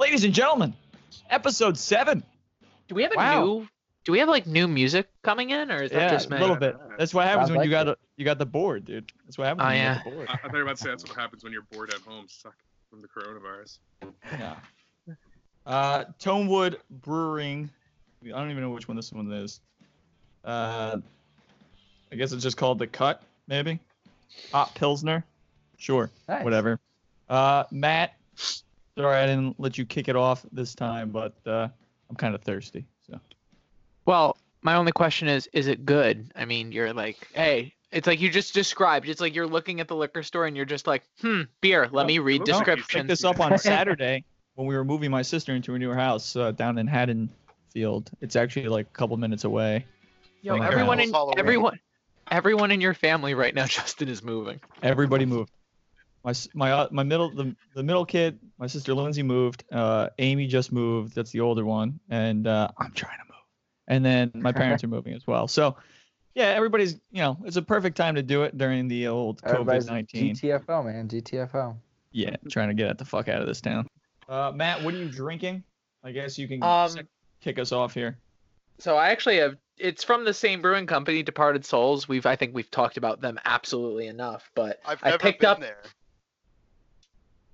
Ladies and gentlemen, episode seven. Do we have a Wow. new? Do we have like new music coming in, or is that Yeah, just a little bit. That's what happens Sounds when you got a, you got the board, dude. That's what happens Oh, when you got the board. I, I thought you were about to say that's what happens when you're bored at home, stuck from the coronavirus. Yeah. Uh, Tonewood Brewing. I don't even know which one this one is. Uh, I guess it's just called the Cut, maybe. Hot Pilsner. Sure. Nice. Whatever. Uh, Matt. Sorry, I didn't let you kick it off this time, but uh, I'm kind of thirsty. So. Well, my only question is, is it good? I mean, you're like, hey, it's like you just described. It's like you're looking at the liquor store and you're just like, hmm, beer. Let me read No, No, descriptions. Picked this up on Saturday when we were moving my sister into a new house uh, down in Haddonfield. It's actually like a couple minutes away. Yo, everyone in everyone, everyone in your family right now, Justin is moving. Everybody moved. My my uh, my middle the, the middle kid, my sister Lindsay moved. Uh, Amy just moved. That's the older one, and uh, I'm trying to move. And then my parents are moving as well. So, yeah, everybody's you know it's a perfect time to do it during the old COVID Everybody's nineteen. GTFO, man. GTFO. Yeah, trying to get the fuck out of this town. Uh, Matt, what are you drinking? I guess you can Um, kick us off here. So I actually have. It's from the same brewing company, Departed Soles. We've, I think, we've talked about them absolutely enough. But I've I picked been up there.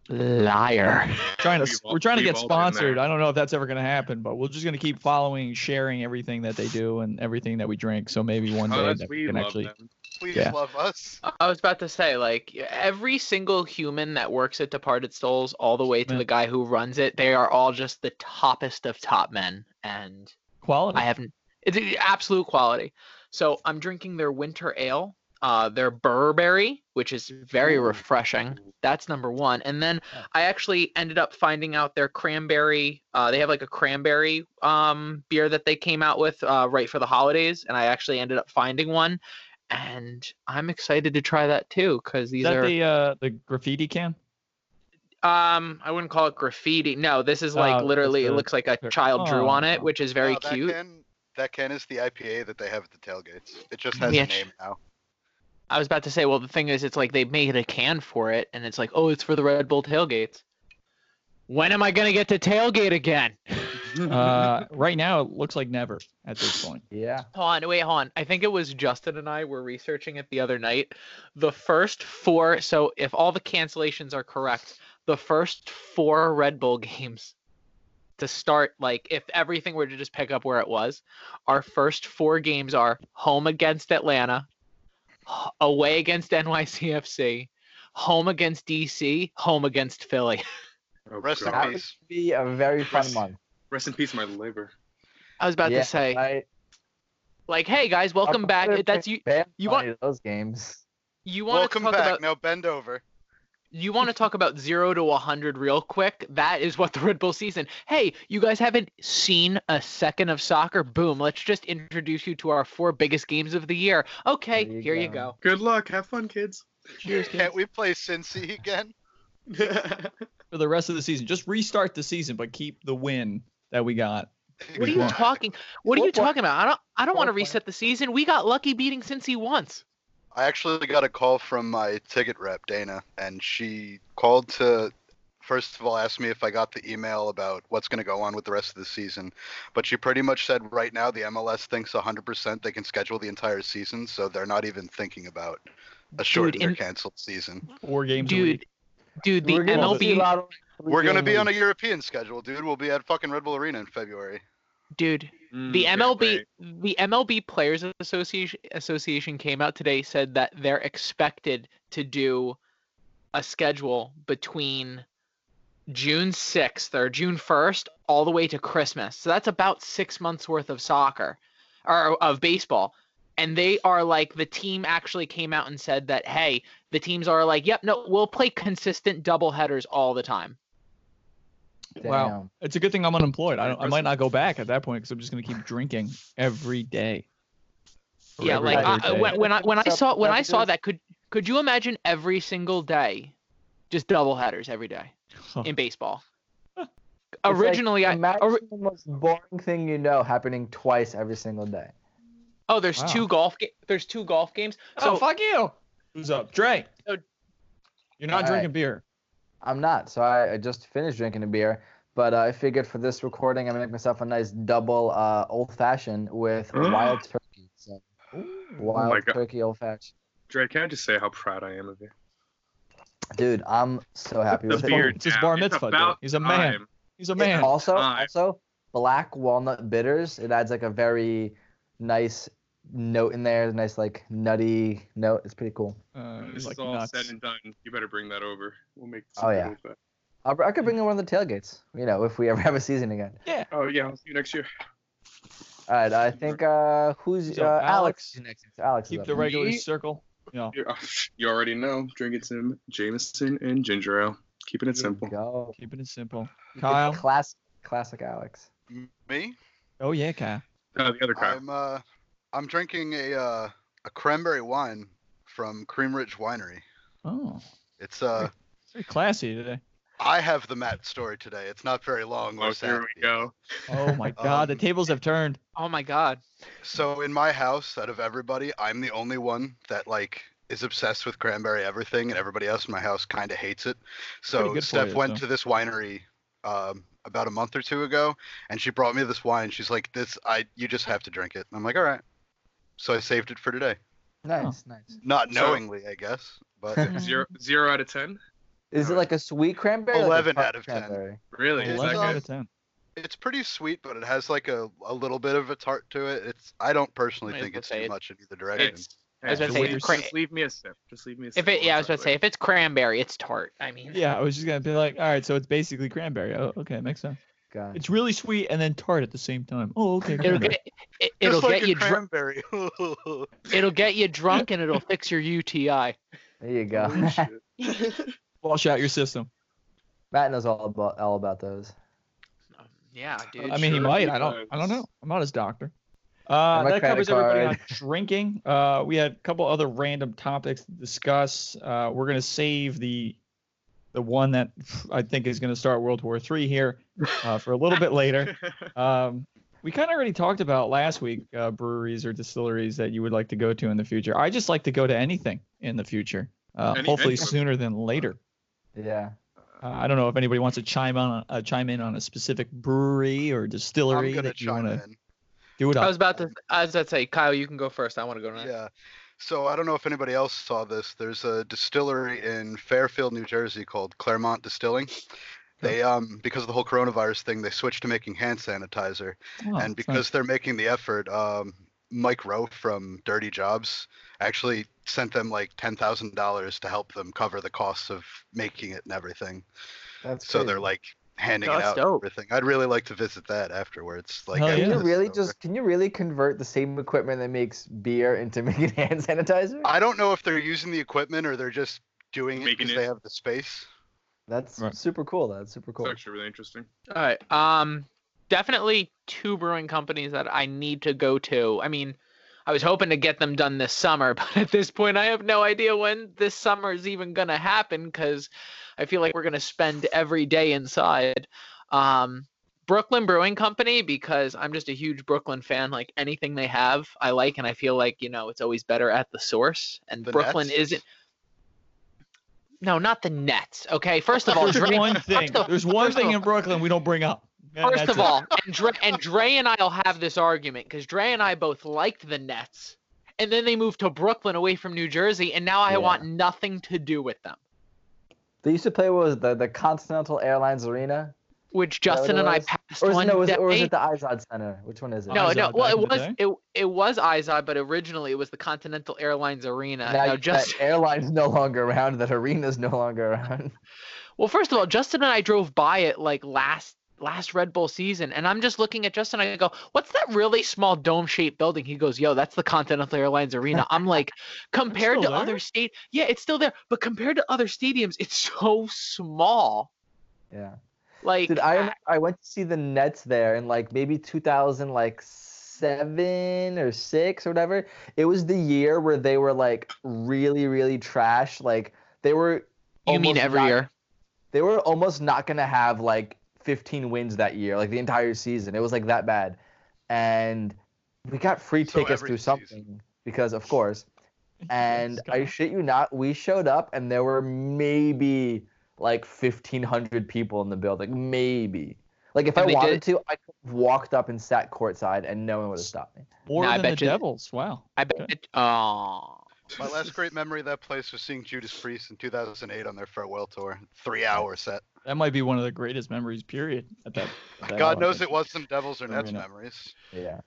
Liar. trying to We've all- we're trying to get all been there. sponsored. I don't know if that's ever going to happen, but we're just going to keep following, sharing everything that they do and everything that we drink. So maybe one oh, day that's that we we can love actually. them. Please Yeah. love us. I was about to say, like every single human that works at Departed Soles, all the way to Yeah. the guy who runs it, they are all just the toppest of top men, and Quality. I haven't. It's a- absolute quality. So I'm drinking their winter ale, uh, their Burberry, which is very refreshing. That's number one. And then I actually ended up finding out their cranberry. Uh, they have like a cranberry um, beer that they came out with uh, right for the holidays, and I actually ended up finding one. And I'm excited to try that too, because Is these that are the uh, the graffiti can? um I wouldn't call it graffiti. No, this is Oh, like that's literally it looks like a the- child drew on oh. it, which is very No, that cute. Can, that can is the IPA that they have at the tailgates. It just has Yeah, a name now. I was about to say, well, the thing is, it's like they made a can for it, and it's like, oh, it's for the Red Bull tailgates. When am I gonna get to tailgate again? Uh, right now it looks like never at this point. Yeah. Hold on, wait, hold on. I think it was Justin and I were researching it the other night. The first four, so if all the cancellations are correct, the first four Red Bull games to start, like if everything were to just pick up where it was, our first four games are home against Atlanta, h- away against NYCFC, home against DC, home against Philly. Oh, Rest in God. That would peace. be a very fun Rest- month. Rest in peace, my labor. I was about yeah, to say, right? like, hey guys, welcome back. That's you. you want those games. You want to Welcome talk back. about Now bend over. You want to talk about zero to 100 real quick that is what the red bull season hey you guys haven't seen a second of soccer boom let's just introduce you to our four biggest games of the year okay you here you go. go Good luck. Have fun, kids. cheers Can't we play Cincy again? For the rest of the season, just restart the season, but keep the win that we got. what are you talking what are you point- talking about i don't i don't want to four point- reset the season we got lucky beating cincy once I actually got a call from my ticket rep, Dana, and she called to first of all ask me if I got the email about what's going to go on with the rest of the season. But she pretty much said right now the MLS thinks 100% they can schedule the entire season, so they're not even thinking about a shortened or canceled season. Four games a dude week. dude the We're gonna mlb We're going to be on a European schedule, dude. We'll be at fucking Red Bull Arena in February. Dude Mm, the MLB the MLB Players Association Association came out today said that they're expected to do a schedule between June 6th or June 1st all the way to Christmas. So that's about 6 months worth of soccer or of baseball. And they are like the team actually came out and said that hey, the teams are like, "Yep, no, we'll play consistent double headers all the time." Wow. It's a good thing I'm unemployed. I, don't, I might not go back at that point because I'm just gonna keep drinking every day. Oh, yeah, every like other I, day. when when I when I saw when I saw that, could could you imagine every single day, just double headers every day Huh. in baseball? It's like, Originally, I imagine ori- the most boring thing you know happening twice every single day. oh, there's Wow. two golf ga- there's two golf games. So So fuck you. Who's up, Dre? So- You're not All drinking right. beer. I'm not. So I, I just finished drinking a beer. but uh, I figured for this recording, I'm gonna make myself a nice double uh, old fashioned with wild turkey. So wild my God. turkey old fashioned. Dre, can I just say how proud I am of you? Dude, I'm so happy The with it. beard It's his bar It's mitzvah, dude. He's a man. time. He's a man. also, time. also black walnut bitters. It adds like a very nice note in there, a nice like nutty note. It's pretty cool. Uh, When this like is all nuts. said and done, you better bring that over. We'll make. Oh, some yeah. I'll, I could bring in one of the tailgates. You know, if we ever have a season again. Yeah. Oh yeah, I'll see you next year. All right, I think uh, who's So, uh, Alex? Alex, is next. Alex Keep up the next. regular Me? circle. Yeah. You're- You already know. Drinking some Jameson and ginger ale. Keeping it simple. Go. Keeping it simple. Kyle. Classic, classic Alex. Me? Oh yeah, Kyle. Uh, the other Kyle. I'm uh, I'm drinking a uh, a cranberry wine from Cream Ridge Winery. Oh, It's uh, it's very classy today. I have the Matt story today. It's not very long or Oh, here sappy. we go. Oh my God, the Um, tables have turned. Oh my god. So in my house, out of everybody, I'm the only one that like is obsessed with cranberry everything, and everybody else in my house kind of hates it. So Steph you, went so. to this winery um, about a month or two ago, and she brought me this wine. She's like, "This, I, you just have to drink it." And I'm like, "All right." So I saved it for today, Nice, nice. not So- knowingly, I guess, but Zero zero out of ten. Is it like a sweet cranberry? or like 11 out of 10. cranberry? Really? It's Is Eleven out of ten. it's pretty sweet. But it has like a, a little bit of a tart to it. It's I don't personally Might think it's too it. much in either direction. It's. I was hey, about to say, just, it's just leave me a sip. Just leave me a sip. If it, yeah, I was about to say, if it's cranberry, it's tart. I mean, Yeah, I was just gonna be like, all right, so it's basically cranberry. Oh, okay, makes sense. God. It's really sweet and then tart at the same time. Oh, okay. it'll get it, it'll like get you drunk. cranberry. It'll get you drunk and it'll fix your UTI. There you go. Holy shit. Flush out your system. Matt knows all about all about those. Yeah, dude. I mean, he might. he I don't. I don't know. I'm not his doctor. Uh, that covers credit everybody on drinking. Uh, we had a couple other random topics to discuss. Uh, we're gonna save the the one that I think is gonna start World War Three here uh, for a little bit later. Um, we kind of already talked about last week uh, breweries or distilleries that you would like to go to in the future. I just like to go to anything in the future. Uh, Any- hopefully any- sooner than later. Yeah. Uh, I don't know if anybody wants to chime on uh, chime in on a specific brewery or distillery I'm that you want to do it I was about to. I was about to say, Kyle, you can go first. I want to go next. Yeah. So I don't know if anybody else saw this. There's a distillery in Fairfield, New Jersey called Claremont Distilling. They um because of the whole coronavirus thing, they switched to making hand sanitizer. Oh, and because nice. they're making the effort, um Mike Rowe from Dirty Jobs actually sent them like ten thousand dollars to help them cover the costs of making it and everything. That's So they're like handing it That's out and dope. everything. I'd really like to visit that afterwards. Like Hell after yeah. Can you really just can you really convert the same equipment that makes beer into making hand sanitizer? I don't know if they're using the equipment or they're just doing it because it. they have the space. That's Right. super cool. That's super It's cool. actually really interesting. All right. Um, definitely two brewing companies that I need to go to. I mean, I was hoping to get them done this summer, but at this point, I have no idea when this summer is even gonna happen because I feel like we're gonna spend every day inside. Um, Brooklyn Brewing Company because I'm just a huge Brooklyn fan. Like anything they have, I like, and I feel like you know it's always better at the source. And The Brooklyn Nets? isn't. No, not the Nets. Okay, first of all, There's Dre- one thing. first of- There's one first of thing in Brooklyn we don't bring up. and First of it. all, and Dre, and Dre and I'll have this argument because Dre and I both liked the Nets, and then they moved to Brooklyn away from New Jersey, and now I Yeah. want nothing to do with them. They used to play what was it, the the Continental Airlines Arena, Which Justin it and I passed or is, it, one no, was day. it, or was it the Izod Center? Which one is it? no, no. Izod Well, it was day? it, it was Izod, but originally it was the Continental Airlines Arena. now, Now, just airline's no longer around. That arena's no longer around. well, first of all, Justin and I drove by it like last last Red Bull season, and I'm just looking at Justin. I go, "What's that really small dome-shaped building?" He goes, "Yo, that's the Continental Airlines Arena." I'm like, compared to there? other state, yeah, it's still there, but compared to other stadiums, it's so small. Yeah. Like, Dude, I I went to see the Nets there in like maybe 2000 like seven or six or whatever. It was the year where they were like really really trash. Like they were. you mean every not- year? They were almost not gonna have like 15 wins that year, like the entire season. It was like that bad, and we got free tickets every through season. something because of course. And I shit you not, we showed up and there were maybe like 1,500 people in the building, maybe. Like if And I wanted did- to, I could have walked up and sat courtside and no one would have stopped me. More No, I than the bet you- Devils. Wow. I bet. Oh. My last great memory of that place was seeing Judas Priest in 2008 on their farewell tour. Three hour set. That might be one of the greatest memories. Period. At that. at that God level. knows it was some Devils or Nets memories. Yeah.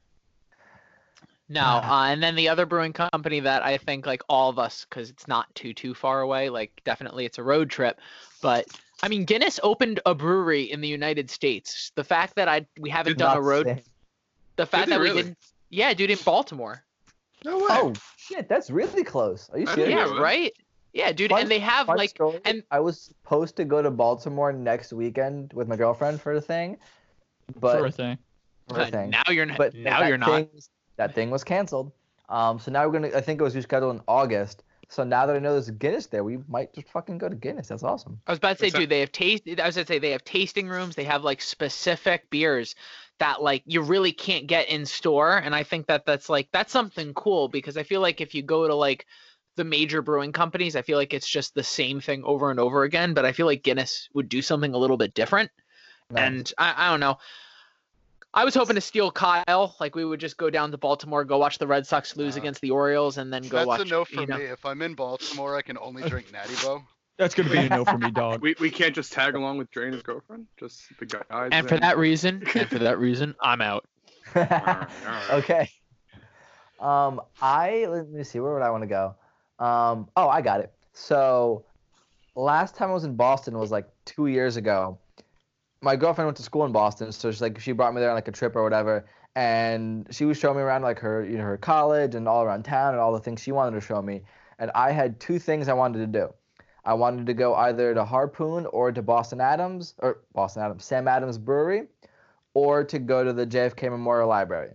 No, uh, and then the other brewing company that I think like all of us, because it's not too too far away. Like definitely it's a road trip, but I mean Guinness opened a brewery in the United States. The fact that I we haven't done a road, saying- the fact they that really? we didn't, yeah, dude, in Baltimore. No way. Oh shit, that's really close. Are you I serious? Yeah, right. Yeah, dude, Fun- and they have like story, and- I was supposed to go to Baltimore next weekend with my girlfriend for a thing, but for a thing. for a thing. now you're not. but now that you're not. thing was- that thing was canceled. Um, so now we're gonna. I think it was rescheduled in August. So now that I know there's Guinness there, we might just fucking go to Guinness. That's awesome. I was about to say, dude, they have taste. I was gonna say they have tasting rooms. They have like specific beers that like you really can't get in store, and I think that that's like that's something cool because I feel like if you go to like the major brewing companies, I feel like it's just the same thing over and over again. But I feel like Guinness would do something a little bit different, Nice. and I, I don't know. I was hoping to steal Kyle. Like we would just go down to Baltimore, go watch the Red Sox lose Uh, against the Orioles, and then go That's watch. That's a no for you know. me. If I'm in Baltimore, I can only drink Natty Boh. That's gonna be a no for me, dog. We, we can't just tag along with Dre and his girlfriend. Just the guys. And for that reason, and for that reason, I'm out. okay. Um, I let me see. Where would I want to go? Um, oh, I got it. So, last time I was in Boston was like two years ago. My girlfriend went to school in Boston, so she's like she brought me there on like a trip or whatever, and she was showing me around like her you know her college and all around town and all the things she wanted to show me. And I had two things I wanted to do. I wanted to go either to Harpoon or to Boston Adams or Boston Adams Sam Adams Brewery, or to go to the JFK Memorial Library.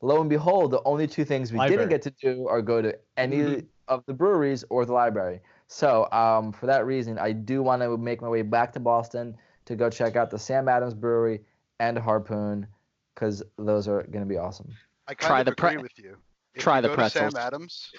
Lo and behold, the only two things we Library. didn't get to do are go to any Mhm. Of the breweries or the library. So, um, for that reason, I do want to make my way back to Boston to go check out the Sam Adams Brewery and Harpoon, because those are going to be awesome. I kind Try of the pre- agree with you. If try you the go to pretzels. Sam Adams,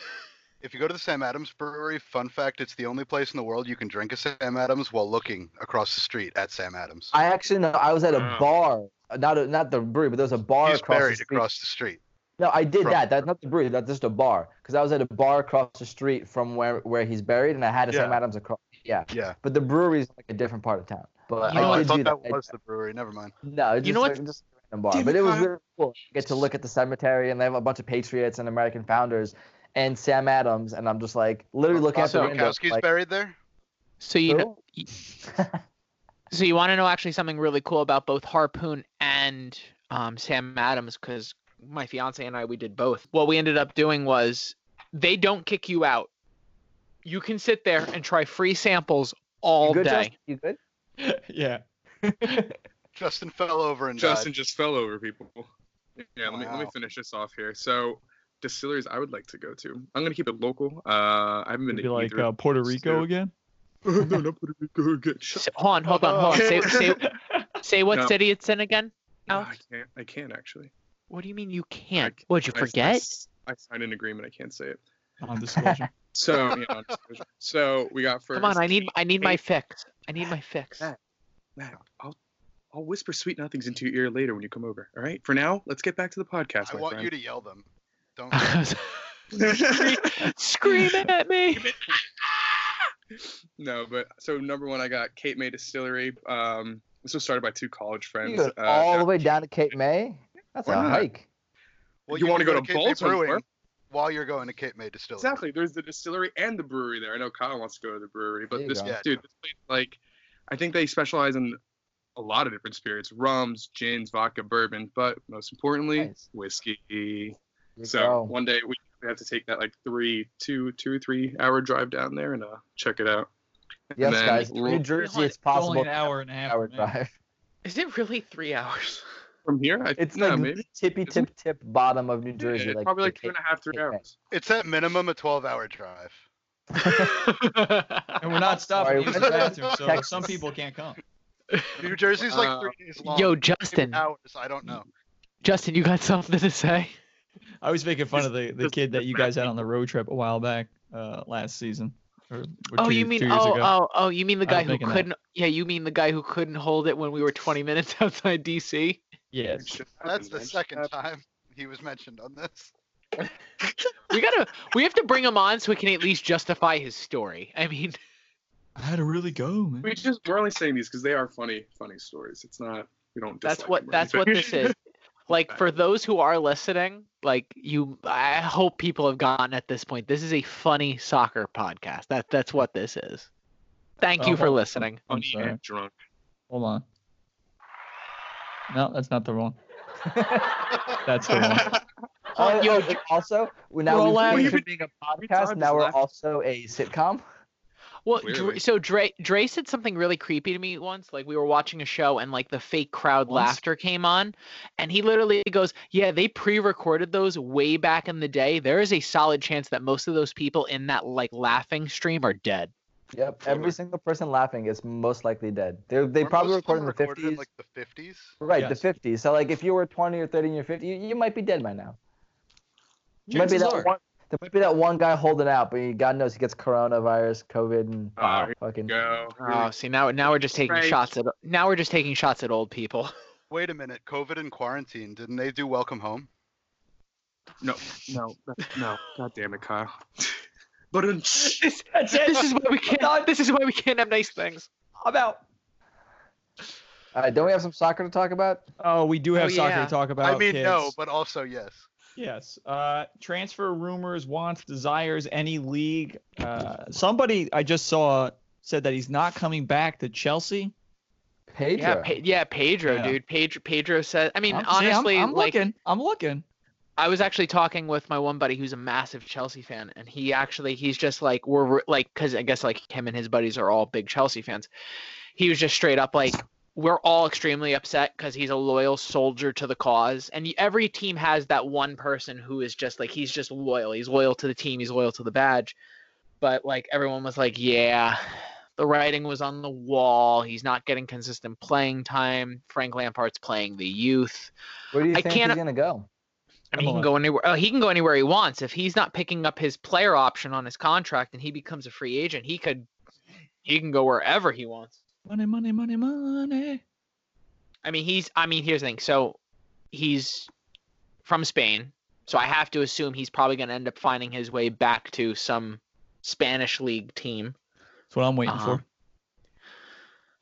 if you go to the Sam Adams Brewery, fun fact, it's the only place in the world you can drink a Sam Adams while looking across the street at Sam Adams. I actually know I was at a Wow. bar, not a, not the brewery, but there was a bar He's across the buried street. across the street. No, I did from- that. That's not the brewery. That's just a bar. Because I was at a bar across the street from where where he's buried, and I had a Sam Yeah. Adams across. Yeah, Yeah. but the brewery's like a different part of town. But You know oh. I did thought do that was the brewery. Never mind. No, it's You just, know like, what's- just a random bar. Damn But it, it was really cool. Get to look at the cemetery, and they have a bunch of patriots and American founders, and Sam Adams, and I'm just like literally looking at the Ross window. Gronkowski's Like, buried there. So you know. So you want to know actually something really cool about both Harpoon and um, Sam Adams because my fiance and I we did both. What we ended up doing was they don't kick you out. You can sit there and try free samples all you good, day. Justin? You good? yeah. Justin fell over and Justin died. just fell over people. Yeah, let me let me finish this off here. So distilleries I would like to go to. I'm gonna keep it local. Uh, I haven't been Be to like either. uh, Puerto Rico So- again. no, not Puerto Rico again. Shut hold on, hold on, hold on. Say, say, say what No. city it's in again. No, I can't. I can't actually. What do you mean you can't? c- Would you I- I forget? s- I, signed an agreement. I can't say it. Non-disclosure. So, yeah, non-disclosure. so we got first. Come on, I need I need my Kate- fix. I need my fix. Yeah. Matt, I'll I'll whisper sweet nothings into your ear later when you come over. All right. For now, let's get back to the podcast. I my want friend. you to yell them. Don't. Scream at me. no, but so number one, I got Cape May Distillery. Um, this was started by two college friends. go Uh, all the way down to Cape May. That's Why a not? hike. Well, You wanna can go to Cape May Baltimore? Brewing while you're going to Cape May Distillery. Exactly. There's the distillery and the brewery there. I know Kyle wants to go to the brewery, but this go. Dude, this place, like, I think they specialize in a lot of different spirits: rums, gins, vodka, bourbon, but most importantly, Nice. whiskey. You So go. one day we have to take that like three, two, two, three hour drive down there and uh, check it out. And Yes, then guys. New Jersey, only- it's possible. Only an hour and a half. hour drive. Is it really three hours? From here, I, It's no, like maybe tippy Isn't tip tip bottom of New Jersey. it's like probably like two and a half, three hours. It's at minimum a 12-hour drive. And we're not stopping Sorry, to use the bathroom, so Texas. some people can't come. New Jersey's like Uh, three days long. Yo, Justin. hours. I don't know. Justin, you got something to say? I was making fun of the, the kid that you guys had on the road trip a while back uh, last season Or, or Oh, two, you mean oh ago. oh oh you mean the guy who couldn't yeah you mean the guy who couldn't hold it when we were 20 minutes outside DC? Yes. That's the second time he was mentioned on this. We gotta we have to bring him on so we can at least justify his story. I mean, I had to really go, man. We just we're only saying these because they are funny, funny stories. It's not we don't. that's what them or that's what this is. Like for those who are listening, like you, I hope people have gotten at this point. This is a funny soccer podcast. That that's what this is. Thank Oh, you for listening. I'm Funny sorry. and drunk. Hold on. No, that's not the one. That's the one. Oh, yo, also, we- now We're all we've laughing. switched We've from being a podcast. Now we're laughing. also a sitcom. Well, Dr- Clearly. so Dre Dre said something really creepy to me once. Like we were watching a show and like the fake crowd Once? laughter came on, and he literally goes, "Yeah, they pre-recorded those way back in the day. There is a solid chance that most of those people in that like laughing stream are dead." Yep. Totally. Every single person laughing is most likely dead. They they Weren't probably most of them recorded in the fifties. like the 50s. right, Yes. the fifties. So like if you were twenty or thirty in your fifties, you, you might be dead by now. There might be that are. one. There might be that one guy holding out, but he, God knows he gets coronavirus, COVID, and Oh, fucking. go. Oh, see now now we're just taking Right. shots at now we're just taking shots at old people. Wait a minute, COVID and quarantine. Didn't they do Welcome Home? No, no, no. God damn it, Kyle. But this, this is why we can't. This is why we can't have nice things. I'm out. All right, don't we have some soccer to talk about? Oh, we do have Oh, soccer yeah. to talk about. I mean, no, but also yes. Yes. Uh, transfer rumors, wants, desires, any league. Uh, somebody I just saw said that he's not coming back to Chelsea. Pedro. Yeah, Pe- yeah, Pedro, Yeah. dude. Pedro, Pedro said. I mean, I'm- see, I'm- honestly, I'm, like looking. I'm looking. I was actually talking with my one buddy who's a massive Chelsea fan, and he actually he's just like we're like because I guess like him and his buddies are all big Chelsea fans. He was just straight up like we're all extremely upset because he's a loyal soldier to the cause, and every team has that one person who is just like he's just loyal. He's loyal to the team. He's loyal to the badge. But like everyone was like, yeah, the writing was on the wall. He's not getting consistent playing time. Frank Lampard's playing the youth. Where do you I think can't- he's gonna go? I mean, he can go anywhere. Oh, he can go anywhere he wants. If he's not picking up his player option on his contract and he becomes a free agent, he could, he can go wherever he wants. Money, money, money, money. I mean, he's. I mean, here's the thing. So, he's from Spain, so I have to assume he's probably going to end up finding his way back to some Spanish league team. That's what I'm waiting Uh-huh. for.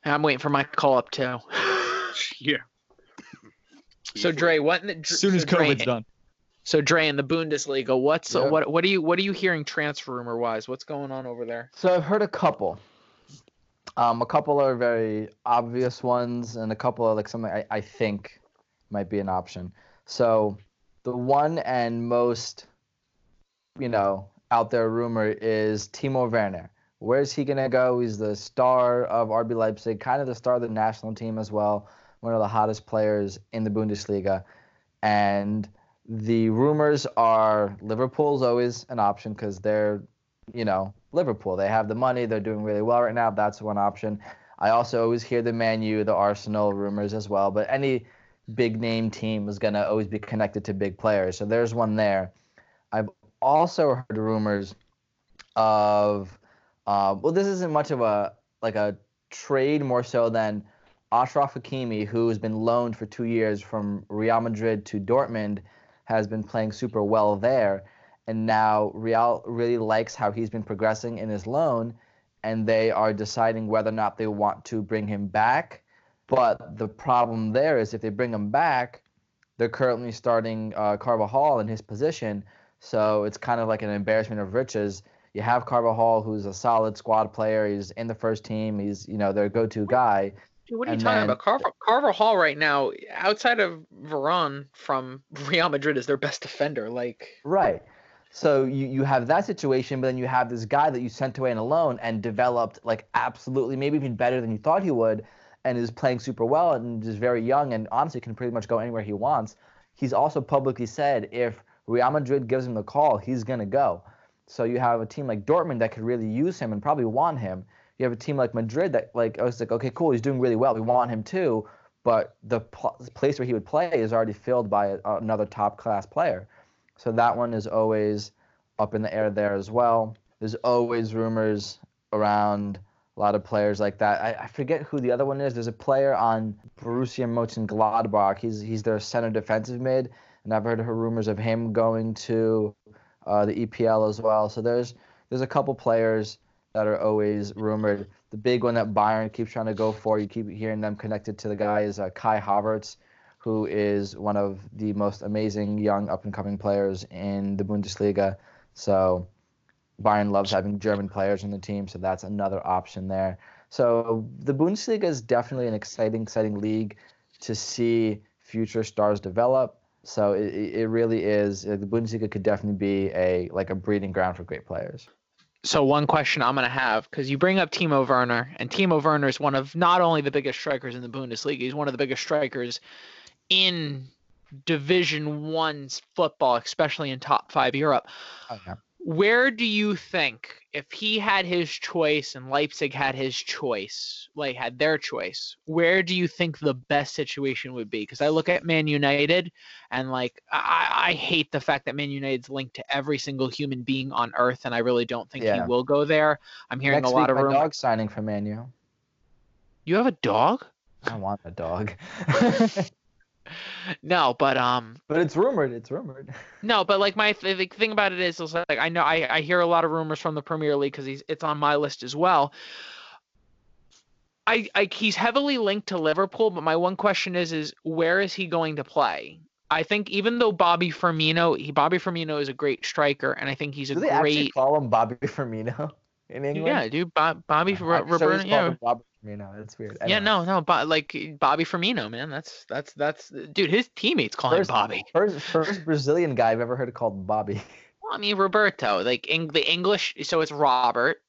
And I'm waiting for my call up too. yeah. So Dre, what? In the, As soon as so Dre, COVID's done. So Dre in the Bundesliga, what's Yeah. what? What are you? What are you hearing transfer rumor wise? What's going on over there? So I've heard a couple. Um, a couple are very obvious ones, and a couple are like something I, I think might be an option. So the one and most, you know, out there rumor is Timo Werner. Where's he gonna go? He's the star of RB Leipzig, kind of the star of the national team as well, one of the hottest players in the Bundesliga. And the rumors are Liverpool's always an option because they're, you know, Liverpool. They have the money. They're doing really well right now. That's one option. I also always hear the Man U, the Arsenal rumors as well. But any big name team is going to always be connected to big players. So there's one there. I've also heard rumors of, uh, well, this isn't much of a like a trade more so than Achraf Hakimi, who has been loaned for two years from Real Madrid to Dortmund, has been playing super well there. And now Real really likes how he's been progressing in his loan, and they are deciding whether or not they want to bring him back. But the problem there is if they bring him back, they're currently starting uh, Carvajal in his position. So it's kind of like an embarrassment of riches. You have Carvajal, who's a solid squad player. He's in the first team. He's you know their go-to guy. Dude, what are you And talking then- about? Carver Carver Hall right now, outside of Varane from Real Madrid, is their best defender. Like, Right. So you, you have that situation, but then you have this guy that you sent away on a loan and developed like absolutely, maybe even better than you thought he would, and is playing super well and is very young and honestly can pretty much go anywhere he wants. He's also publicly said if Real Madrid gives him the call, he's gonna go. So you have a team like Dortmund that could really use him and probably want him. You have a team like Madrid that like I was like, okay, cool, he's doing really well. We want him too, but the pl- place where he would play is already filled by a, another top class player. So that one is always up in the air there as well. there's always rumors around a lot of players like that. I, I forget who the other one is. There's a player on Borussia Mönchengladbach. He's he's their center defensive mid, and I've heard rumors of him going to uh, the EPL as well. So there's there's a couple players that are always rumored. The big one that Bayern keeps trying to go for, you keep hearing them connected to the guy is uh, Kai Havertz, who is one of the most amazing young up and coming players in the Bundesliga. So Bayern loves having German players on the team, so that's another option there. So the Bundesliga is definitely an exciting, exciting league to see future stars develop. So it, it really is. The Bundesliga could definitely be a like a breeding ground for great players. So one question I'm gonna have because you bring up Timo Werner, and Timo Werner is one of not only the biggest strikers in the Bundesliga, he's one of the biggest strikers in Division One's football, especially in top five Europe. Oh, yeah. Where do you think, if he had his choice and Leipzig had his choice, like had their choice, where do you think the best situation would be? Because I look at Man United, and like I, I hate the fact that Man United's linked to every single human being on earth, and I really don't think he will go there. I'm hearing Next a lot week, of my rumors. dog signing for Man Manu. You have a dog? I want a dog, No, but um, but it's rumored. It's rumored. No, but like my th- the thing about it is, is like I know I, I hear a lot of rumors from the Premier League because he's it's on my list as well. I, I he's heavily linked to Liverpool, but my one question is is where is he going to play? I think even though Bobby Firmino, he Bobby Firmino is a great striker, and I think he's a Do they actually great call him Bobby Firmino in England? yeah, dude. Bob, Bobby I've Ro- always Roberto, called yeah, him Bobby Firmino. That's weird. yeah, Anyway. no, no, but like Bobby Firmino, man, that's that's that's dude. His teammates call him Bobby. First, first Brazilian guy I've ever heard called Bobby. Well, I mean Roberto, like Eng- the English, so it's Robert,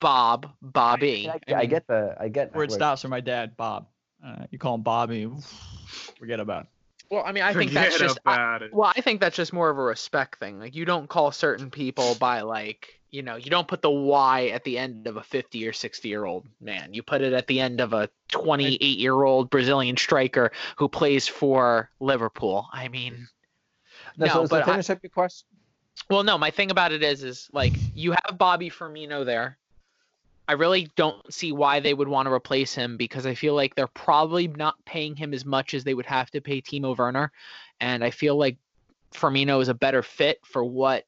Bob, Bobby. I, I mean, get the. I get Where it stops for my dad, Bob. Uh, you call him Bobby. Forget about it. Well, I mean, I think that's Forget just. I, it. well, I think that's just more of a respect thing. Like, you don't call certain people by like, you know, you don't put the Y at the end of a 50 or 60 year old man. You put it at the end of a 28 year old Brazilian striker who plays for Liverpool. I mean, No, no, so, so but I- finish up your question. well, no, my thing about it is, is like you have Bobby Firmino there. I really don't see why they would want to replace him because I feel like they're probably not paying him as much as they would have to pay Timo Werner, and I feel like Firmino is a better fit for what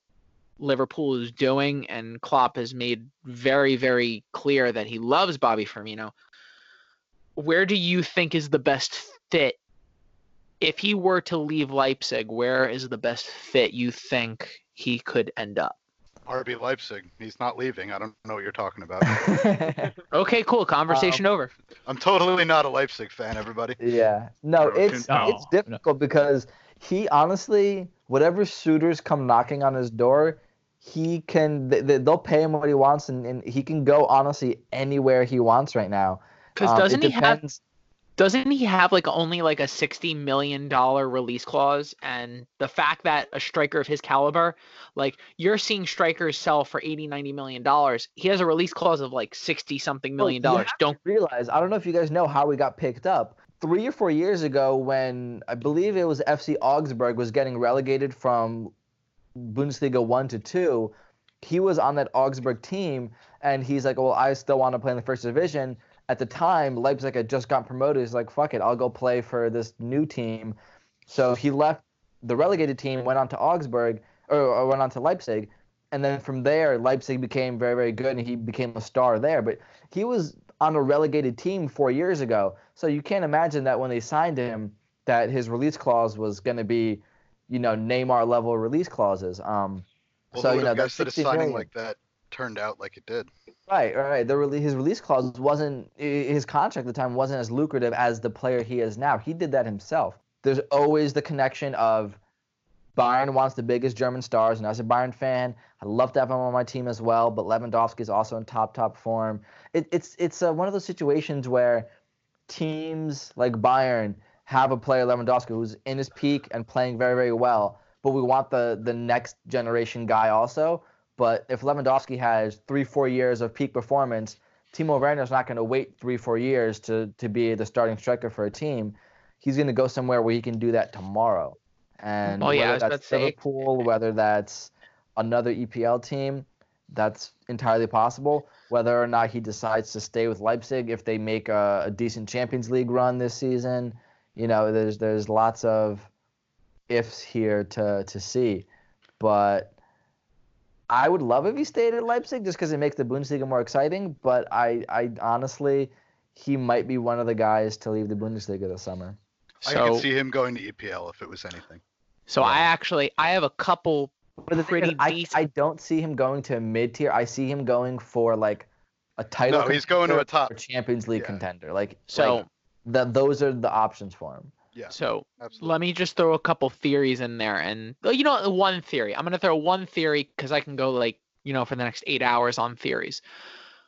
Liverpool is doing, and Klopp has made very, very clear that he loves Bobby Firmino. Where do you think is the best fit? If he were to leave Leipzig, where is the best fit you think he could end up? RB Leipzig. He's not leaving. I don't know what you're talking about. Okay, cool. Conversation over. I'm totally not a Leipzig fan, everybody. yeah. No, it's down. it's difficult because he honestly, whatever suitors come knocking on his door, he can. They, they- they'll pay him what he wants, and, and he can go honestly anywhere he wants right now. Because Um, doesn't he have depends- doesn't he have like only like a sixty million dollar release clause? And the fact that a striker of his caliber, like you're seeing strikers sell for 80, 90 million dollars, he has a release clause of like sixty something million dollars. Don't realize I don't know if you guys know how we got picked up. Three or four years ago, when I believe it was FC Augsburg was getting relegated from Bundesliga one to two, he was on that Augsburg team, and he's like, "Well, I still want to play in the first division." At the time, Leipzig had just got promoted. He's like, "Fuck it, I'll go play for this new team." So he left the relegated team, went on to Augsburg, or, or went on to Leipzig, and then from there, Leipzig became very, very good, and he became a star there. But he was on a relegated team four years ago, so you can't imagine that when they signed him, that his release clause was going to be, you know, Neymar level release clauses. Um, Well, so you know, have that guessed that a 60 signing million- like that turned out like it did? Right, right. The rele- his release clause wasn't his contract at the time wasn't as lucrative as the player he is now. He did that himself. There's always the connection of Bayern wants the biggest German stars, and as a Bayern fan, I'd love to have him on my team as well. But Lewandowski is also in top top form. It, it's it's uh, one of those situations where teams like Bayern have a player Lewandowski who's in his peak and playing very very well, but we want the the next generation guy also. But if Lewandowski has three, four years of peak performance, Timo Werner's not going to wait three, four years to, to be the starting striker for a team. He's going to go somewhere where he can do that tomorrow. And Oh, yeah, whether that's to say- Liverpool, whether that's another EPL team, that's entirely possible. Whether or not he decides to stay with Leipzig if they make a, a decent Champions League run this season, you know, there's there's lots of ifs here to to see. But I would love if he stayed at Leipzig just because it makes the Bundesliga more exciting. But I, I honestly, he might be one of the guys to leave the Bundesliga this summer. I So, could see him going to EPL if it was anything. so I actually I have a couple But the thing pretty is, I, decent. I don't see him going to mid tier. I see him going for like a title. No, he's going to a top- Champions League yeah. contender. Like So like, that. Those are the options for him. Yeah, so absolutely. let me just throw a couple theories in there and you know one theory i'm going to throw one theory because i can go like you know for the next eight hours on theories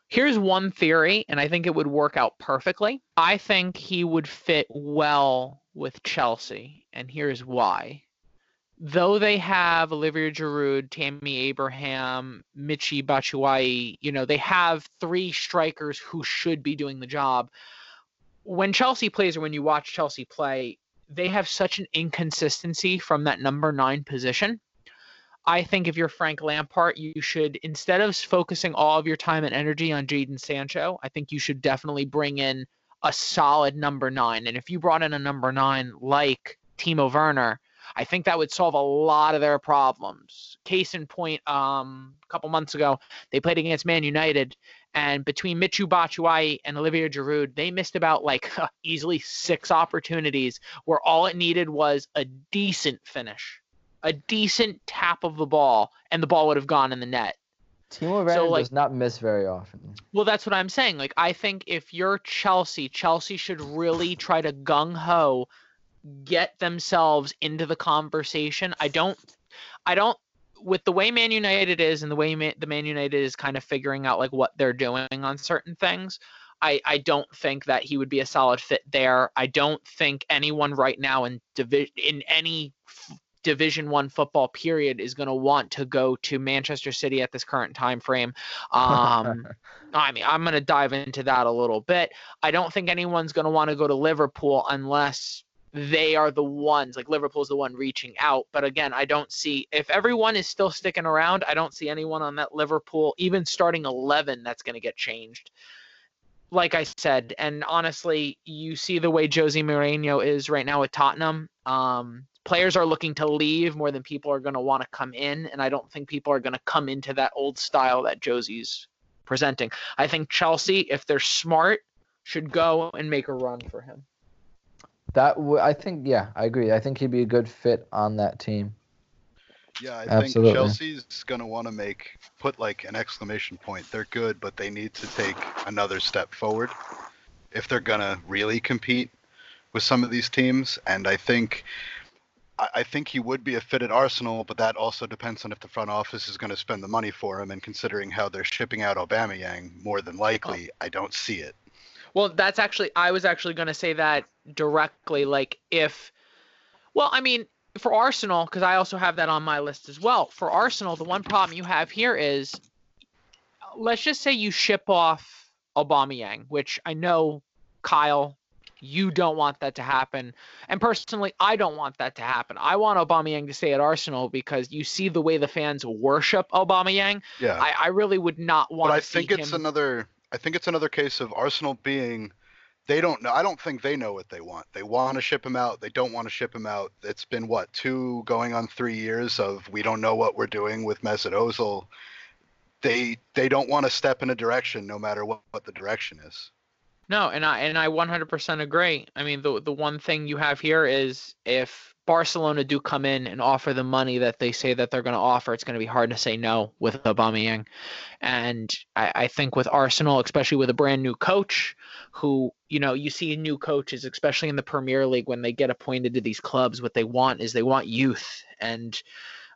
here's one theory and i think it would work out perfectly i think he would fit well with chelsea and here's why though they have Olivier Giroud, Tammy Abraham, Michy Batshuayi, you know, they have three strikers who should be doing the job. When Chelsea plays or when you watch Chelsea play, they have such an inconsistency from that number nine position. I think if you're Frank Lampard, you should instead of focusing all of your time and energy on Jadon Sancho, I think you should definitely bring in a solid number nine. And if you brought in a number nine like Timo Werner, I think that would solve a lot of their problems. Case in point, um, a couple months ago, they played against Man United, and between Michy Batshuayi and Olivier Giroud, they missed about like easily six opportunities where all it needed was a decent finish, a decent tap of the ball, and the ball would have gone in the net. Timo Werner like- does not miss very often. Well, that's what I'm saying. Like, I think if you're Chelsea, Chelsea should really try to gung ho get themselves into the conversation. I don't, I don't, with the way Man United is and the way Ma- the Man United is kind of figuring out like what they're doing on certain things. I, I don't think that he would be a solid fit there. I don't think anyone right now in divi- in any f- Division One football period is going to want to go to Manchester City at this current time frame. Um, I mean, I'm going to dive into that a little bit. I don't think anyone's going to want to go to Liverpool unless they are the ones, like Liverpool's the one reaching out. But again, I don't see, if everyone is still sticking around, I don't see anyone on that Liverpool, even starting 11, that's going to get changed. Like I said, and honestly, you see the way José Mourinho is right now with Tottenham. Um, players are looking to leave more than people are going to want to come in, and I don't think people are going to come into that old style that José's presenting. I think Chelsea, if they're smart, should go and make a run for him. That w- I think, yeah, I agree. I think he'd be a good fit on that team. Yeah, I Absolutely. think Chelsea's going to want to make put like an exclamation point. They're good, but they need to take another step forward if they're going to really compete with some of these teams. And I think I I think he would be a fit at Arsenal, but that also depends on if the front office is going to spend the money for him. And considering how they're shipping out Aubameyang, more than likely, I don't see it. Well, that's actually I was actually going to say that directly. Like if, well, I mean, for Arsenal, because I also have that on my list as well. For Arsenal, the one problem you have here is, let's just say you ship off Aubameyang, which I know, Kyle, you don't want that to happen, and personally, I don't want that to happen. I want Aubameyang to stay at Arsenal because you see the way the fans worship Aubameyang. Yeah. I, I really would not want but I think it's him. another. I think it's another case of Arsenal being. They don't know. I don't think they know what they want. They want to ship him out. They don't want to ship him out. It's been what two going on three years of we don't know what we're doing with Mesut Ozil. They they don't want to step in a direction, no matter what, what the direction is. No, and I and I 100% agree. I mean, the the one thing you have here is if Barcelona do come in and offer the money that they say that they're going to offer, it's going to be hard to say no with Aubameyang. And I, I think with Arsenal, especially with a brand new coach, who you know you see new coaches, especially in the Premier League, when they get appointed to these clubs, what they want is they want youth and.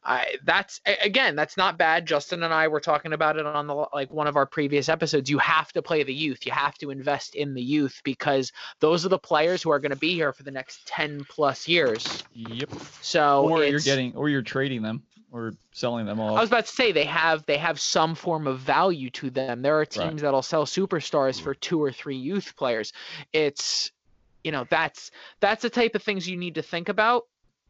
I, that's again, that's not bad. Justin and I were talking about it on the like one of our previous episodes. You have to play the youth. You have to invest in the youth because those are the players who are going to be here for the next 10 plus years. Yep. So or you're getting, or you're trading them, or selling them I was about to say they have they have some form of value to them. There are teams that'll sell superstars for two or three youth players. It's you know that's that's the type of things you need to think about.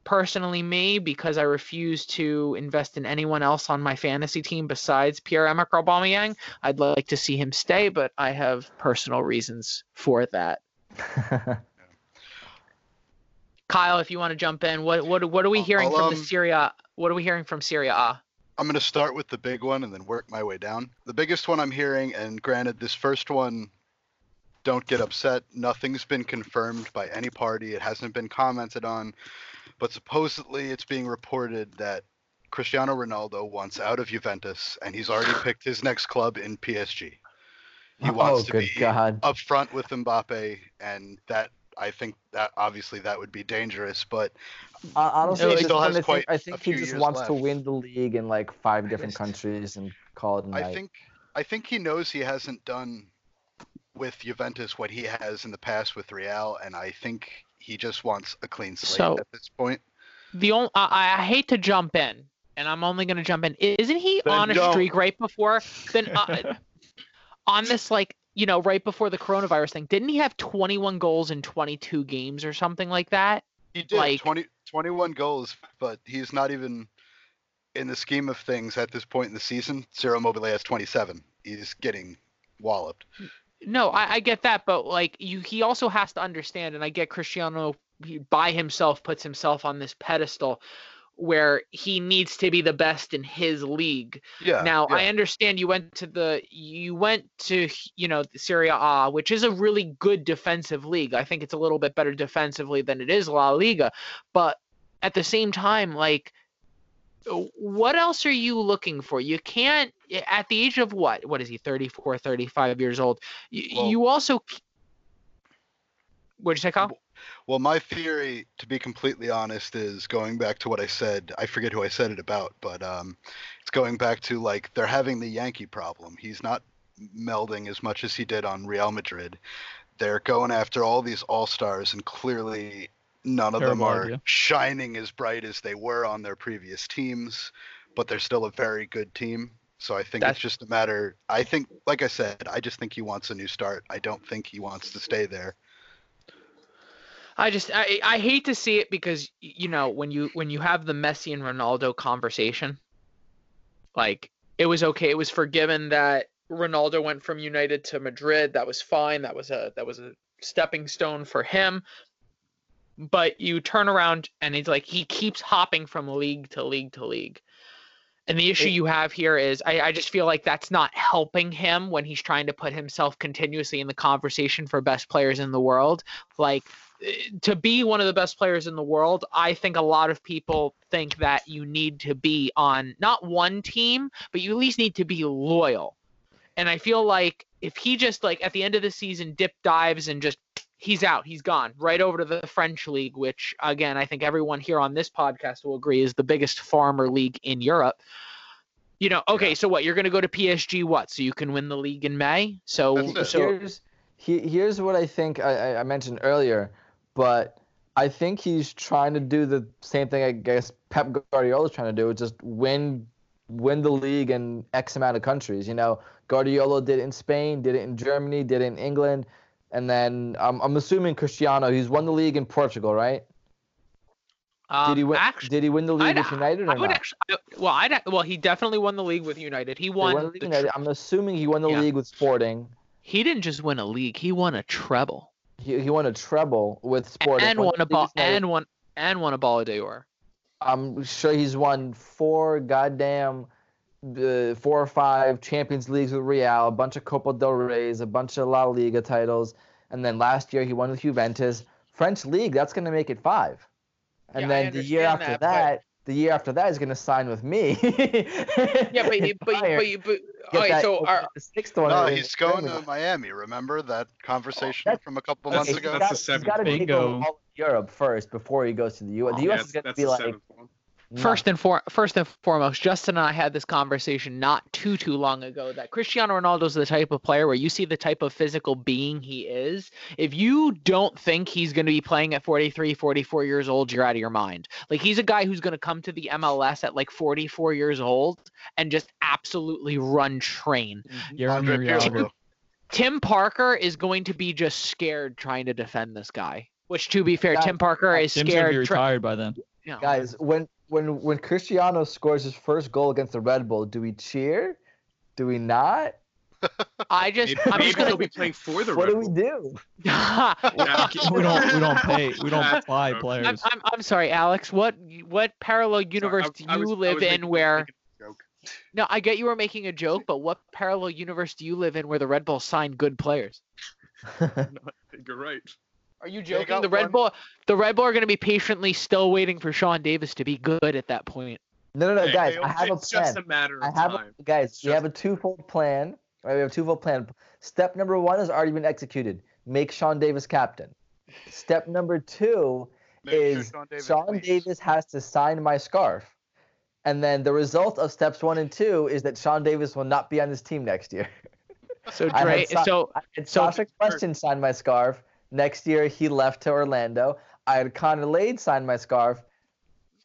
Personally me because I refuse to invest in anyone else on my fantasy team besides Pierre-Emerick Aubameyang. I'd like to see him stay, but I have personal reasons for that. Kyle, if you want to jump in, what what what are we hearing I'll, from the um, Serie? What are we hearing from Serie A? I'm going to start with the big one and then work my way down. The biggest one I'm hearing, and granted, this first one, don't get upset. Nothing's been confirmed by any party. It hasn't been commented on. But supposedly, it's being reported that Cristiano Ronaldo wants out of Juventus and he's already picked his next club in PSG. He wants oh, to good be God. up front with Mbappe, and that I think that obviously that would be dangerous. But Uh, honestly, No, he still has point, I quite think, I a think he few just years wants to win the league in like five different countries and call it a night. I think I think he knows he hasn't done with Juventus what he has in the past with Real, and I think he just wants a clean slate So- at this point. The only I, I hate to jump in, and I'm only going to jump in. Isn't he Then on a don't. streak right before? Then uh, on this like you know right before the coronavirus thing, didn't he have 21 goals in 22 games or something like that? He did like- 20, 21 goals, but he's not even in the scheme of things at this point in the season. Ciro Immobile has 27. He's getting walloped. No, I, I get that, but like you, he also has to understand, and I get Cristiano he, by himself puts himself on this pedestal where he needs to be the best in his league. Yeah. now yeah. I understand you went to the you went to you know the Serie A, which is a really good defensive league. I think it's a little bit better defensively than it is La Liga, but at the same time, like what else are you looking for? You can't at the age of what? What is he? 34, 35 years old. You, Well- you also What'd you say, Kyle? Well, my theory, to be completely honest, is going back to what I said. I forget who I said it about, but um, it's going back to like they're having the Yankee problem. He's not melding as much as he did on Real Madrid. They're going after all these all stars, and clearly none of them are idea. shining as bright as they were on their previous teams. But they're still a very good team. So I think That's- it's just a matter. I think, like I said, I just think he wants a new start. I don't think he wants to stay there. I just I, I hate to see it because you know when you when you have the Messi and Ronaldo conversation, like it was okay, it was forgiven that Ronaldo went from United to Madrid. That was fine. That was a that was a stepping stone for him. But you turn around and it's like he keeps hopping from league to league to league. And the issue you have here is I, I just feel like that's not helping him when he's trying to put himself continuously in the conversation for best players in the world. Like eh, to be one of the best players in the world, I think a lot of people think that you need to be on not one team, but you at least need to be loyal. And I feel like if he just like at the end of the season dip dives and just he's out, he's gone right over to the French league, which again I think everyone here on this podcast will agree is the biggest farmer league in Europe. You know, okay, so what you're gonna go to PSG? What? So you can win the league in May? So so here's he, here's what I think I, I- I mentioned earlier, but I think he's trying to do the same thing I guess Pep Guardiola's trying to do, just win win the league in X amount of countries. You know, Guardiola did it in Spain, did it in Germany, did it in England, and then I'm I'm assuming Cristiano, he's won the league in Portugal, right? um, did he win? actually, did he win the league I'd- with United or I would not? actually, well, I well, he definitely won the league with United. He won. won the league the with United. I'm assuming he won the Yeah. league with Sporting. he didn't just win a league; he won a treble He, he won a treble with Sporting. and Won won a ball and won and won a Ballon d'Or. I'm sure he's won four goddamn, uh, four or five Champions Leagues with Real, a bunch of Copa del Rey's, a bunch of La Liga titles, and then last year he won with Juventus. French league, that's gonna make it five. And Yeah, then the year after that, but- that, the year after that he's gonna sign with me. Yeah, but you- but you- but you, but Get all right, that- so open are, up the sixth one. No, in he's going to Miami. Remember that conversation that's- from a couple that's- months He's ago? that's got- the he's seventh gotta take over all of Europe first before he goes to the U.S. The U.S. that's, is gonna be the like seventh. First and for, first and foremost, Justin and I had this conversation not too too long ago that Cristiano Ronaldo is the type of player where you see the type of physical being he is. If you don't think he's going to be playing at 43, 44 years old, you're out of your mind. Like he's a guy who's going to come to the MLS at like 44 years old and just absolutely run train. Jeremy Andre Riallo. Pirlo. Tim Parker is going to be just scared trying to defend this guy. Which, to be fair, That- Tim Parker uh, is Tim's gonna be scared. try- retired by then. you know, Guys, when when when Cristiano scores his first goal against the Red Bull, do we cheer? Do we not? I just Maybe, I'm maybe just gonna he'll be playing for the Red Bull. What Red do we Bull. do? Yeah. we don't we don't pay we don't That's fly dope. players. I'm, I'm, I'm sorry, Alex. What what parallel Sorry, universe I- do I you was- I live was in making- where? making. No, I get you were making a joke, but what parallel universe do you live in where the Red Bull sign good players? I think you're right. Are you joking? The Red one- Bull, the Red Bull are going to be patiently still waiting for Sean Davis to be good at that point. No, no, no, Hey, guys. hey, I have a it's just plan. a matter I of have time. a, guys. It's We have a just- twofold plan. Right, we have a twofold plan. Step number one has already been executed. Make Sean Davis captain. Step number two Make sure is Sean Davis Sean. Davis has to sign my scarf. And then the result of steps one and two is that Sean Davis will not be on this team next year. So I had Dre, Sa- so I had So- Sacha Kljestan sign my scarf. Next year he left to Orlando. I had Connor Lade sign my scarf.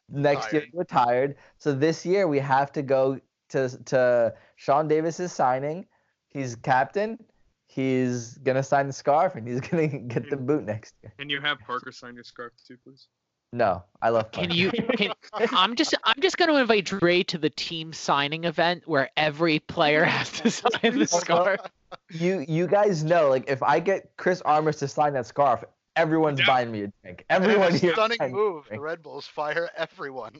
Next year Retired. So this year we have to go to to Sean Davis's signing. He's captain. He's gonna sign the scarf and he's gonna get the boot next year. Can you have Parker sign your scarf too, please? No, I love. can you? Can, I'm just I'm just going to invite Dre to the team signing event where every player has to sign the scarf. You you guys know like if I get Chris Armas to sign that scarf, everyone's Yeah. buying me a drink. And Everyone a here. is stunning buying me a move. The. Red Bulls fire everyone.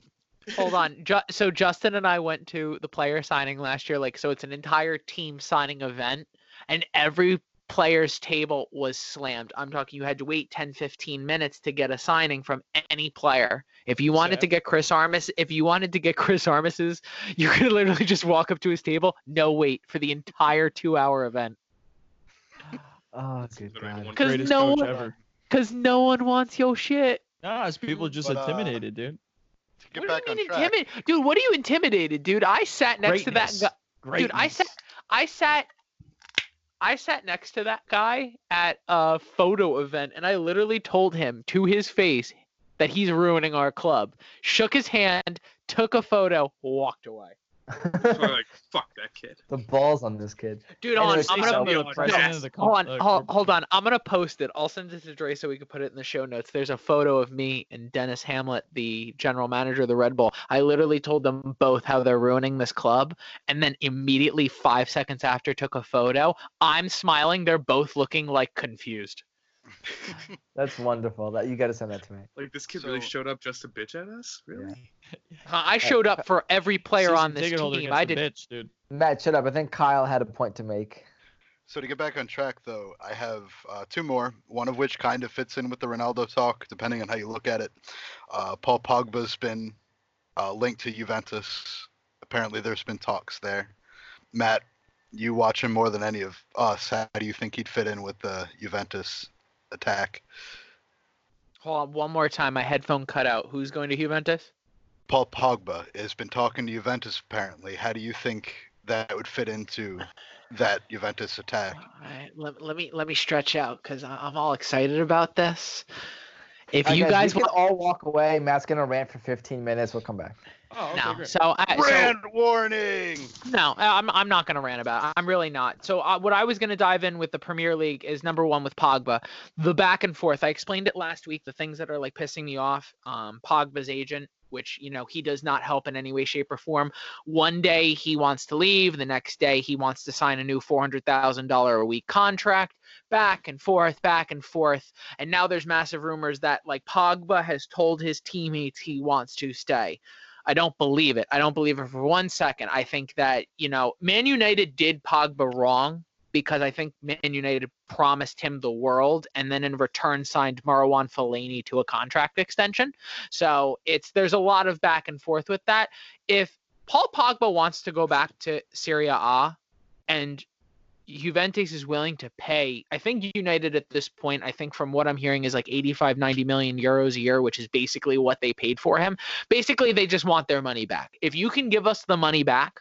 Hold on. Ju- so Justin and I went to the player signing last year. Like, so it's an entire team signing event, and every player's table was slammed. I'm talking you had to wait 10, 15 minutes to get a signing from any player. If you wanted to get Chris Armas, if you wanted to get Chris Armas's, you could literally just walk up to his table, no wait for the entire two hour event. Oh, good God. 'Cause Greatest no coach one- ever. Cause no one wants your shit. Nah, it's people just But, uh, intimidated, dude. To get what back do you mean intimidated? Dude, what are you intimidated, dude? I sat next to that Greatness. guy. Dude, I sat, I sat, I sat next to that guy at a photo event, and I literally told him to his face that he's ruining our club. Shook his hand, took a photo, walked away. Like, fuck kid. the balls on this kid. Dude, hold on, I'm gonna something to no, the president of the hold on, uh, hold, hold on. I'm gonna post it. I'll send it to Dre so we can put it in the show notes. There's a photo of me and Denis Hamlett, the general manager of the Red Bull. I literally told them both how they're ruining this club, and then immediately five seconds after took a photo. I'm smiling. They're both looking like confused. That's wonderful. That you got to send that to me. Like this kid really showed up just to bitch at us? Really? Uh, I showed up for every player Season on this ticket team. I did. bitch, dude. Matt, shut up. I think Kyle had a point to make. So to get back on track, though, I have uh, two more. One of which kind of fits in with the Ronaldo talk, depending on how you look at it. Uh, Paul Pogba's been uh, linked to Juventus. Apparently, there's been talks there. Matt, you watch him more than any of us. How do you think he'd fit in with the Juventus attack? Hold on, one more time. My headphone cut out. Who's going to Juventus? Paul Pogba has been talking to Juventus. Apparently, how do you think that would fit into that Juventus attack? All right, let, let me let me stretch out because I'm all excited about this. If All right, you guys we want, can all walk away. Matt's gonna rant for 15 minutes. We'll come back. Oh, okay, no, great. so, I, so Brand warning. no, I'm I'm not gonna rant about. It. I'm really not. So uh, what I was gonna dive in with the Premier League is number one with Pogba, the back and forth. I explained it last week. The things that are like pissing me off. Um, Pogba's agent, which you know he does not help in any way, shape, or form. One day he wants to leave. The next day he wants to sign a new four hundred thousand dollar a week contract. Back and forth, back and forth. And now there's massive rumors that like Pogba has told his teammates he wants to stay. I don't believe it. I don't believe it for one second. I think that, you know, Man United did Pogba wrong because I think Man United promised him the world and then in return signed Marouane Fellaini to a contract extension. So it's there's a lot of back and forth with that. If Paul Pogba wants to go back to Serie A and Juventus is willing to pay. I think United at this point, I think from what I'm hearing is like 85 90 million euros a year, which is basically what they paid for him. Basically, they just want their money back. If you can give us the money back,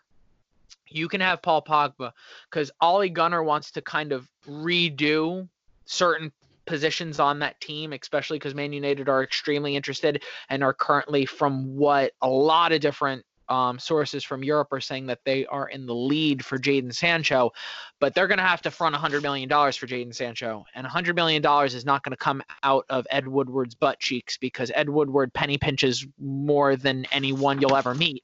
you can have Paul Pogba because Ole Gunnar wants to kind of redo certain positions on that team, especially because Man United are extremely interested and are currently, from what a lot of different um, sources from Europe are saying that they are in the lead for Jadon Sancho, but they're going to have to front $100 million for Jadon Sancho. And $100 million is not going to come out of Ed Woodward's butt cheeks because Ed Woodward penny pinches more than anyone you'll ever meet.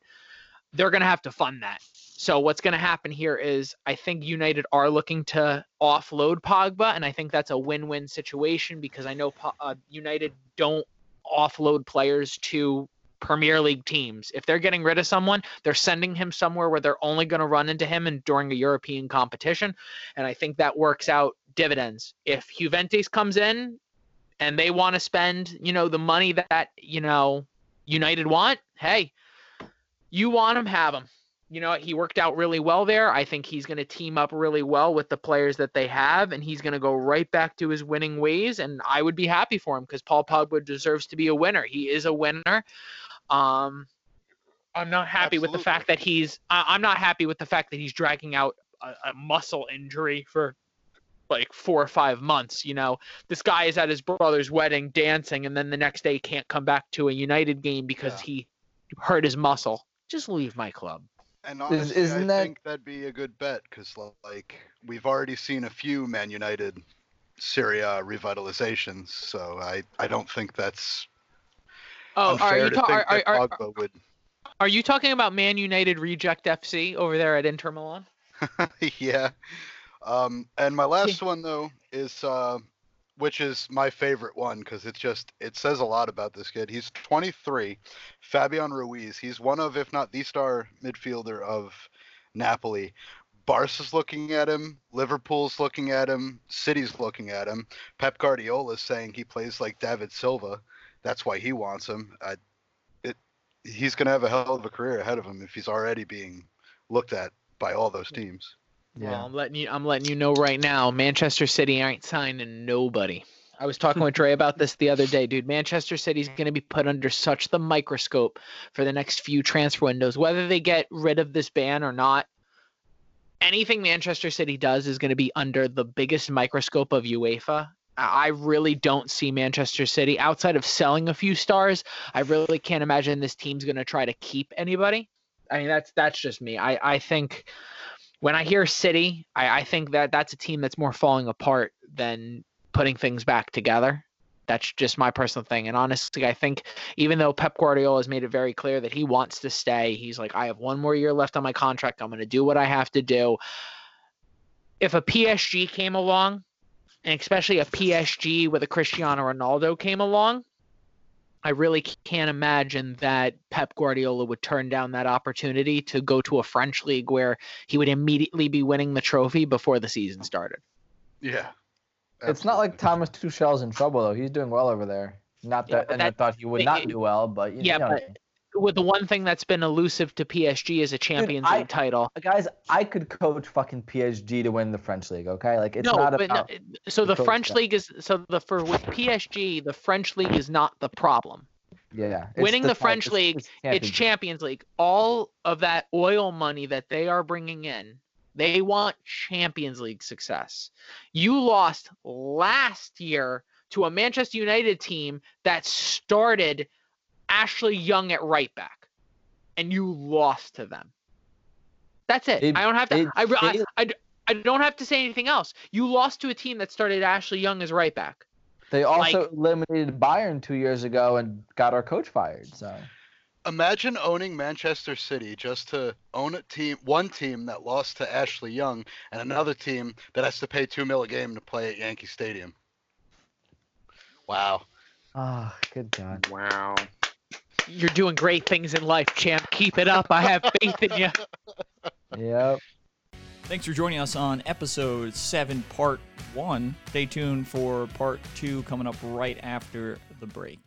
They're going to have to fund that. So what's going to happen here is I think United are looking to offload Pogba, and I think that's a win-win situation because I know uh, United don't offload players to Premier League teams. If they're getting rid of someone, they're sending him somewhere where they're only going to run into him and during a European competition. And I think that works out dividends. If Juventus comes in and they want to spend, you know, the money that, you know, United want, hey, you want him, have him. You know, he worked out really well there. I think he's going to team up really well with the players that they have, and he's going to go right back to his winning ways. And I would be happy for him because Paul Pogba deserves to be a winner. He is a winner. Um, I'm not happy Absolutely. with the fact that he's. I, am not happy with the fact that he's dragging out a, a muscle injury for like four or five months. You know, this guy is at his brother's wedding dancing, and then the next day can't come back to a United game because yeah. he hurt his muscle. Just leave my club. And honestly, Is, I that... think that'd be a good bet because, like, we've already seen a few Man United Serie revitalizations, so I I don't think that's Oh, are you, ta- are, are, are, are you talking about Man United Reject FC over there at Inter Milan? yeah. Um, and my last one though is uh, which is my favorite one because it's just it says a lot about this kid. He's 23, Fabian Ruiz. He's one of, if not the star midfielder of Napoli. Barca's looking at him, Liverpool's looking at him, City's looking at him. Pep Guardiola's saying he plays like David Silva that's why he wants him. I, it, he's going to have a hell of a career ahead of him if he's already being looked at by all those teams. Yeah, well, I'm letting you. I'm letting you know right now. Manchester City ain't signing nobody. I was talking with Dre about this the other day, dude. Manchester City's going to be put under such the microscope for the next few transfer windows, whether they get rid of this ban or not. Anything Manchester City does is going to be under the biggest microscope of UEFA, I really don't see Manchester City outside of selling a few stars. I really can't imagine this team's going to try to keep anybody. I mean, that's that's just me. I I think when I hear City, I, I think that that's a team that's more falling apart than putting things back together. That's just my personal thing. And honestly, I think even though Pep Guardiola has made it very clear that he wants to stay, he's like, I have one more year left on my contract. I'm going to do what I have to do. If a PSG came along and especially a PSG with a Cristiano Ronaldo came along, I really can't imagine that Pep Guardiola would turn down that opportunity to go to a French league where he would immediately be winning the trophy before the season started. Yeah. Absolutely. It's not like Thomas Tuchel's in trouble though. He's doing well over there. Not that, yeah, and that, I thought he would not do well, but yeah, know. but with the one thing that's been elusive to PSG is a Champions Dude, I, League title. Uh, guys, I could coach fucking PSG to win the French league. Okay, like it's no, not but about. No, so the French league is so the for with PSG, the French league is not the problem. Yeah, winning the, the French it's, league, it's Champions. it's Champions League. All of that oil money that they are bringing in, they want Champions League success. You lost last year to a Manchester United team that started Ashley Young at right back, and you lost to them. That's it. it I don't have to. I, I, I, I, don't have to say anything else. You lost to a team that started Ashley Young as right back. They also like, eliminated Bayern two years ago and got our coach fired. So imagine owning Manchester City just to own a team, one team that lost to Ashley Young, and another team that has to pay two mil a game to play at Yankee Stadium. Wow. Oh, good God. Wow you're doing great things in life, champ. Keep it up. I have faith in you. Yep. Thanks for joining us on episode 7, part 1. Stay tuned for part 2 coming up right after the break.